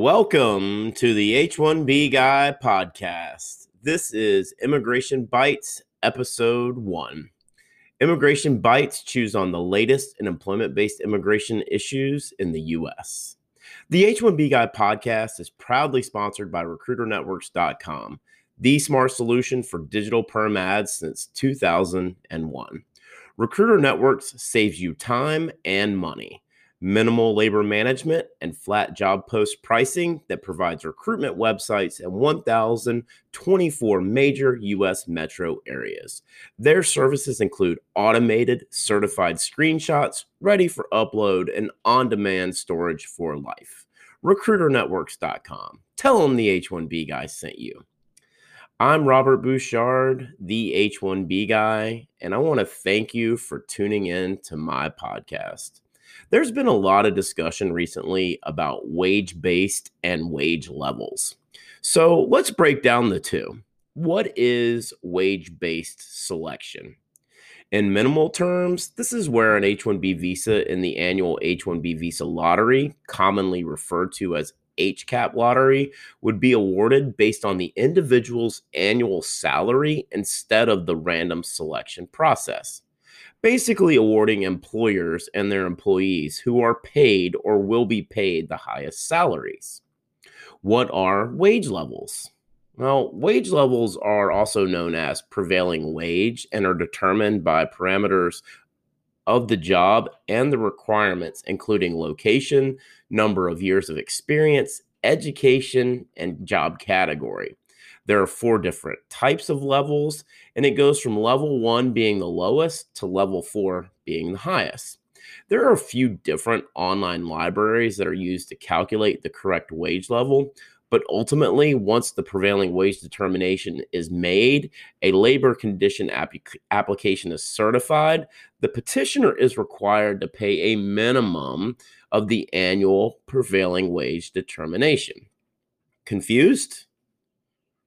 Welcome to the H1B Guy podcast. This is Immigration Bites, episode one. Immigration Bites chews on the latest in employment based immigration issues in the U.S. The H1B Guy podcast is proudly sponsored by RecruiterNetworks.com, the smart solution for digital perm ads since 2001. Recruiter Networks saves you time and money minimal labor management, and flat job post pricing that provides recruitment websites in 1,024 major U.S. metro areas. Their services include automated, certified screenshots ready for upload and on demand storage for life. RecruiterNetworks.com. Tell them the H1B guy sent you. I'm Robert Bouchard, the H1B guy, and I want to thank you for tuning in to my podcast. There's been a lot of discussion recently about wage based and wage levels. So let's break down the two. What is wage based selection? In minimal terms, this is where an H 1B visa in the annual H 1B visa lottery, commonly referred to as HCAP lottery, would be awarded based on the individual's annual salary instead of the random selection process basically awarding employers and their employees who are paid or will be paid the highest salaries. What are wage levels? Well, wage levels are also known as prevailing wage and are determined by parameters of the job and the requirements, including location, number of years of experience, education, and job category. There are four different types of levels, and it goes from level one being the lowest to level four being the highest. There are a few different online libraries that are used to calculate the correct wage level, but ultimately, once the prevailing wage determination is made, a labor condition application is certified, the petitioner is required to pay a minimum of the annual prevailing wage determination. Confused?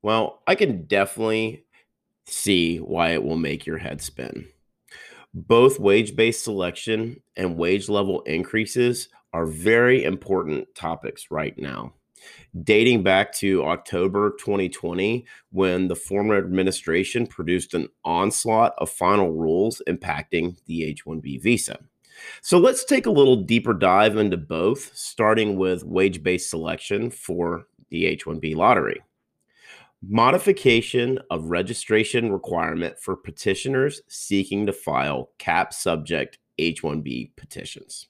Well, I can definitely see why it will make your head spin. Both wage based selection and wage level increases are very important topics right now. Dating back to October 2020, when the former administration produced an onslaught of final rules impacting the H 1B visa. So let's take a little deeper dive into both, starting with wage based selection for the H 1B lottery modification of registration requirement for petitioners seeking to file cap subject H1B petitions.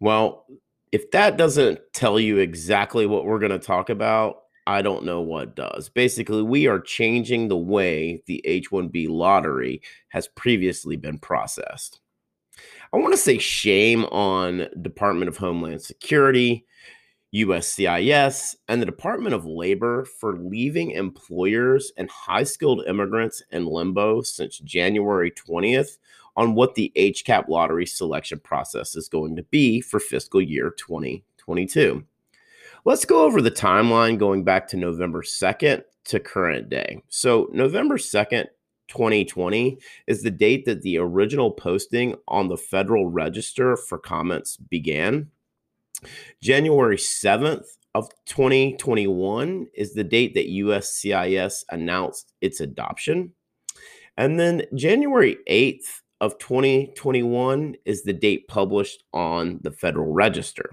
Well, if that doesn't tell you exactly what we're going to talk about, I don't know what does. Basically, we are changing the way the H1B lottery has previously been processed. I want to say shame on Department of Homeland Security, USCIS, and the Department of Labor for leaving employers and high skilled immigrants in limbo since January 20th on what the HCAP lottery selection process is going to be for fiscal year 2022. Let's go over the timeline going back to November 2nd to current day. So, November 2nd, 2020 is the date that the original posting on the Federal Register for comments began. January 7th of 2021 is the date that USCIS announced its adoption. And then January 8th of 2021 is the date published on the Federal Register.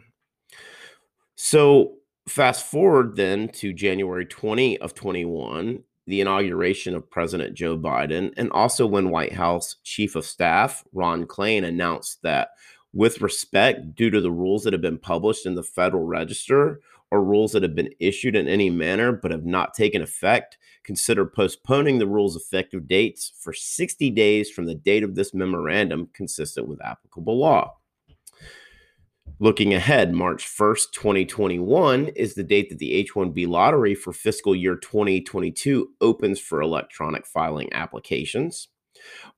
So fast forward then to January 20 of 21, the inauguration of President Joe Biden, and also when White House Chief of Staff Ron Klain announced that with respect due to the rules that have been published in the Federal Register or rules that have been issued in any manner but have not taken effect, consider postponing the rules' effective dates for 60 days from the date of this memorandum consistent with applicable law. Looking ahead, March 1st, 2021 is the date that the H 1B lottery for fiscal year 2022 opens for electronic filing applications.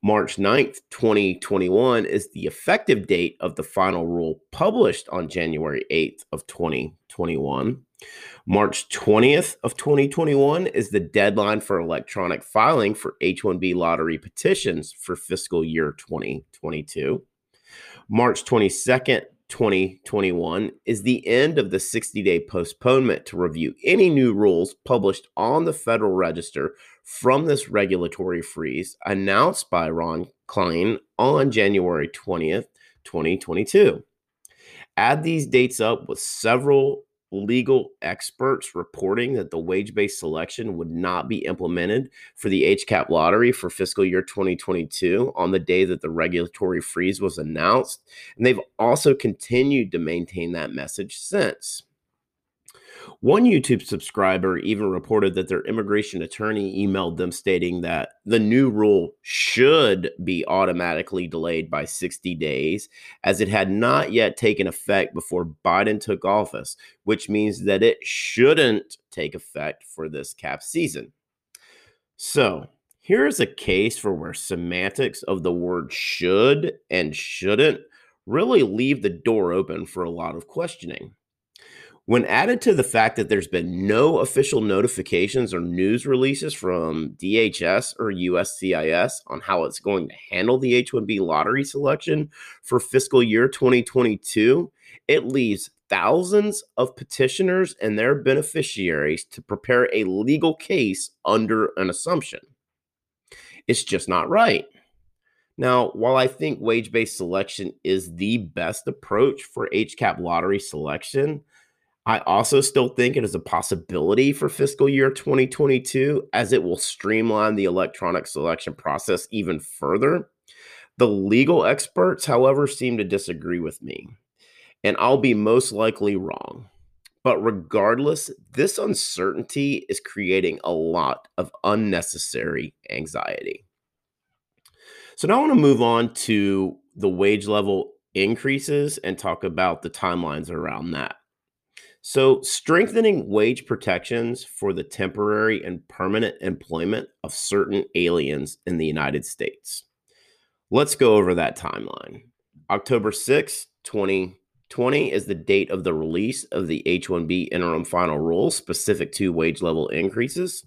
March 9th, 2021 is the effective date of the final rule published on January 8th of 2021. March 20th of 2021 is the deadline for electronic filing for H1B lottery petitions for fiscal year 2022. March 22nd, 2021 is the end of the 60 day postponement to review any new rules published on the Federal Register from this regulatory freeze announced by Ron Klain on January 20th, 2022. Add these dates up with several legal experts reporting that the wage based selection would not be implemented for the HCAP lottery for fiscal year 2022 on the day that the regulatory freeze was announced. And they've also continued to maintain that message since. One YouTube subscriber even reported that their immigration attorney emailed them stating that the new rule should be automatically delayed by 60 days, as it had not yet taken effect before Biden took office, which means that it shouldn't take effect for this cap season. So, here's a case for where semantics of the word should and shouldn't really leave the door open for a lot of questioning. When added to the fact that there's been no official notifications or news releases from DHS or USCIS on how it's going to handle the H 1B lottery selection for fiscal year 2022, it leaves thousands of petitioners and their beneficiaries to prepare a legal case under an assumption. It's just not right. Now, while I think wage based selection is the best approach for HCAP lottery selection, I also still think it is a possibility for fiscal year 2022 as it will streamline the electronic selection process even further. The legal experts, however, seem to disagree with me, and I'll be most likely wrong. But regardless, this uncertainty is creating a lot of unnecessary anxiety. So now I want to move on to the wage level increases and talk about the timelines around that. So, strengthening wage protections for the temporary and permanent employment of certain aliens in the United States. Let's go over that timeline. October 6, 2020 is the date of the release of the H 1B interim final rule specific to wage level increases.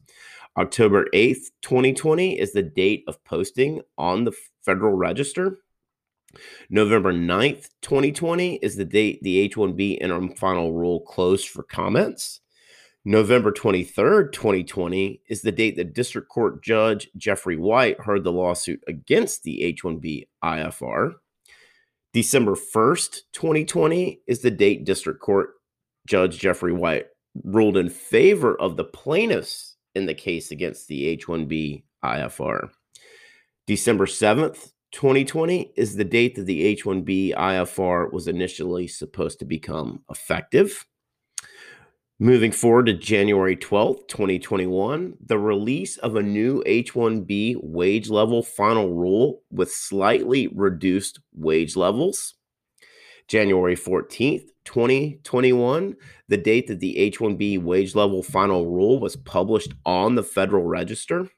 October 8th, 2020 is the date of posting on the Federal Register. November 9th, 2020 is the date the H 1B interim final rule closed for comments. November 23rd, 2020 is the date that District Court Judge Jeffrey White heard the lawsuit against the H 1B IFR. December 1st, 2020 is the date District Court Judge Jeffrey White ruled in favor of the plaintiffs in the case against the H 1B IFR. December 7th, 2020 is the date that the H 1B IFR was initially supposed to become effective. Moving forward to January 12th, 2021, the release of a new H 1B wage level final rule with slightly reduced wage levels. January 14th, 2021, the date that the H 1B wage level final rule was published on the Federal Register.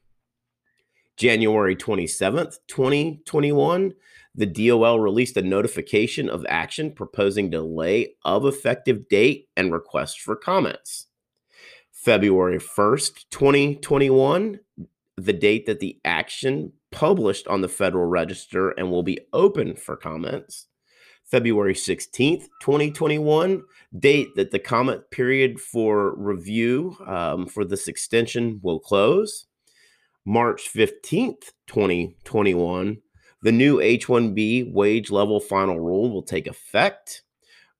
January 27th, 2021, the DOL released a notification of action proposing delay of effective date and request for comments. February 1st, 2021, the date that the action published on the Federal Register and will be open for comments. February 16th, 2021, date that the comment period for review um, for this extension will close. March 15th, 2021, the new H 1B wage level final rule will take effect.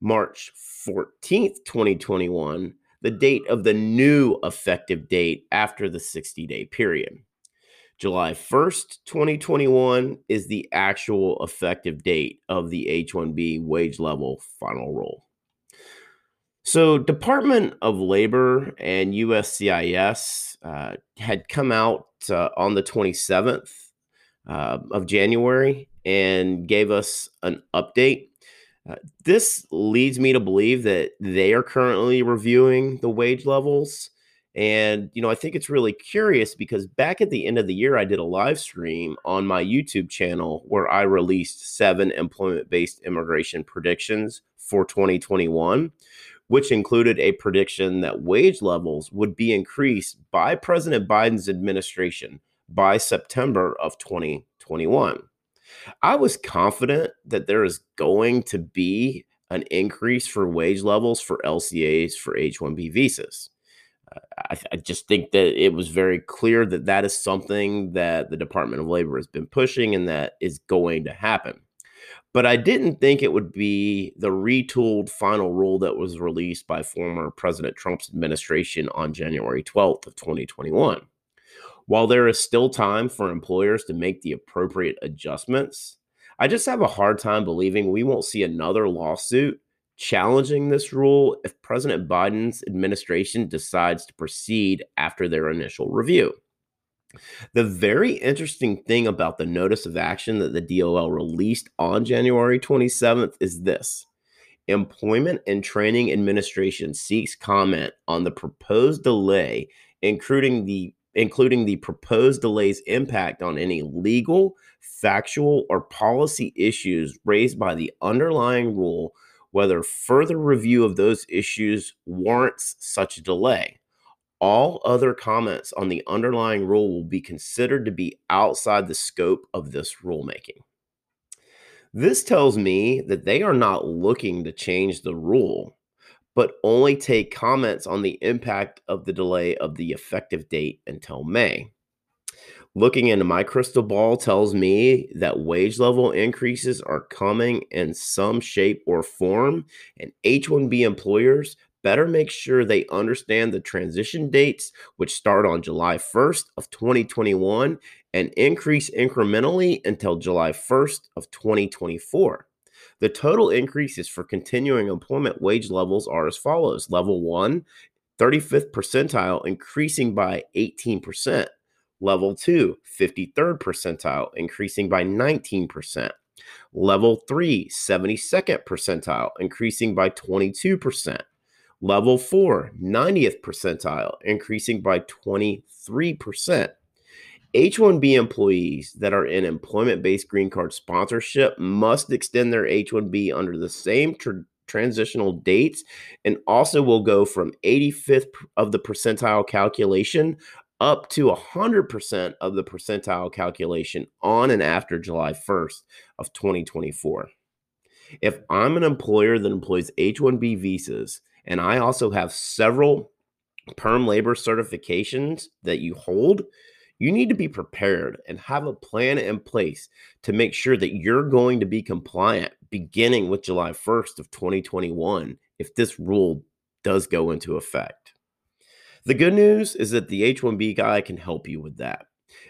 March 14th, 2021, the date of the new effective date after the 60 day period. July 1st, 2021 is the actual effective date of the H 1B wage level final rule. So, Department of Labor and USCIS uh, had come out uh, on the 27th uh, of January and gave us an update. Uh, this leads me to believe that they are currently reviewing the wage levels. And, you know, I think it's really curious because back at the end of the year, I did a live stream on my YouTube channel where I released seven employment based immigration predictions for 2021 which included a prediction that wage levels would be increased by President Biden's administration by September of 2021. I was confident that there is going to be an increase for wage levels for LCAs for H 1B visas. I, I, just think that it was very clear that that is something that the Department of Labor has been pushing and that is going to happen. But I didn't think it would be the retooled final rule that was released by former President Trump's administration on January 12th of 2021. While there is still time for employers to make the appropriate adjustments, I just have a hard time believing we won't see another lawsuit challenging this rule if President Biden's administration decides to proceed after their initial review. The very interesting thing about the notice of action that the DOL released on January 27th is this Employment and Training Administration seeks comment on the proposed delay, including the including the proposed delay's impact on any legal, factual, or policy issues raised by the underlying rule whether further review of those issues warrants such a delay. All other comments on the underlying rule will be considered to be outside the scope of this rulemaking. This tells me that they are not looking to change the rule, but only take comments on the impact of the delay of the effective date until May. Looking into my crystal ball tells me that wage level increases are coming in some shape or form, and H 1B employers better make sure they understand the transition dates, which start on July 1st of 2021 and increase incrementally until July 1st of 2024. The total increases for continuing employment wage levels are as follows Level 1, 35th percentile, increasing by 18%. Level 2, 53rd percentile, increasing by 19%. Level 3, 72nd percentile, increasing by 22%. Level 4, 90th percentile, increasing by 23%. H 1B employees that are in employment based green card sponsorship must extend their H 1B under the same tr- transitional dates and also will go from 85th of the percentile calculation up to 100% of the percentile calculation on and after July 1st of 2024. If I'm an employer that employs H1B visas and I also have several perm labor certifications that you hold, you need to be prepared and have a plan in place to make sure that you're going to be compliant beginning with July 1st of 2021 if this rule does go into effect. The good news is that the H1B guy can help you with that.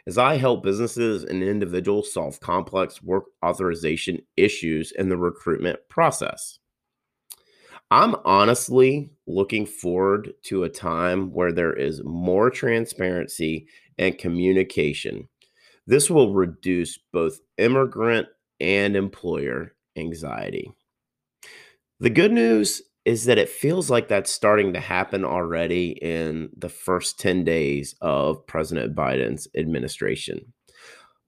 As I help businesses and individuals solve complex work authorization issues in the recruitment process. I'm honestly looking forward to a time where there is more transparency and communication. This will reduce both immigrant and employer anxiety. The good news is that it feels like that's starting to happen already in the first 10 days of President Biden's administration.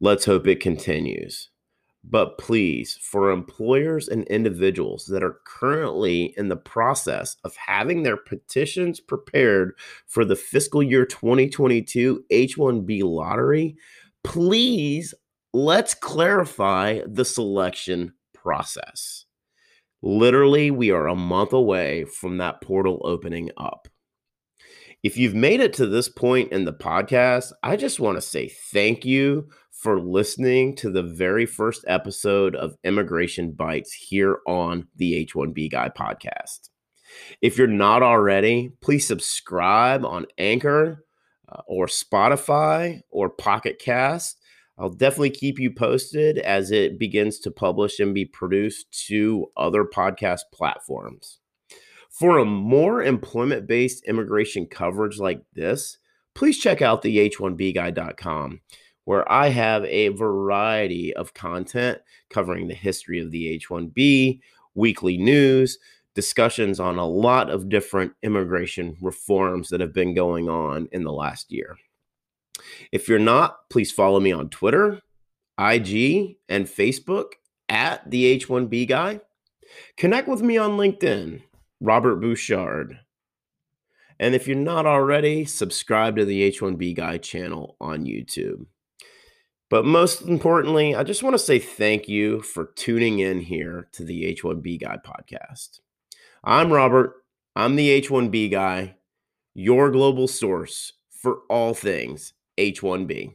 Let's hope it continues. But please, for employers and individuals that are currently in the process of having their petitions prepared for the fiscal year 2022 H 1B lottery, please let's clarify the selection process. Literally, we are a month away from that portal opening up. If you've made it to this point in the podcast, I just want to say thank you for listening to the very first episode of Immigration Bites here on the H1B Guy podcast. If you're not already, please subscribe on Anchor uh, or Spotify or Pocket Cast I'll definitely keep you posted as it begins to publish and be produced to other podcast platforms. For a more employment based immigration coverage like this, please check out the h1bguy.com, where I have a variety of content covering the history of the H1B, weekly news, discussions on a lot of different immigration reforms that have been going on in the last year. If you're not, please follow me on Twitter, IG, and Facebook at the H1B guy. Connect with me on LinkedIn, Robert Bouchard. And if you're not already, subscribe to the H1B Guy channel on YouTube. But most importantly, I just want to say thank you for tuning in here to the H1B Guy podcast. I'm Robert. I'm the H1B guy, your global source for all things H1B.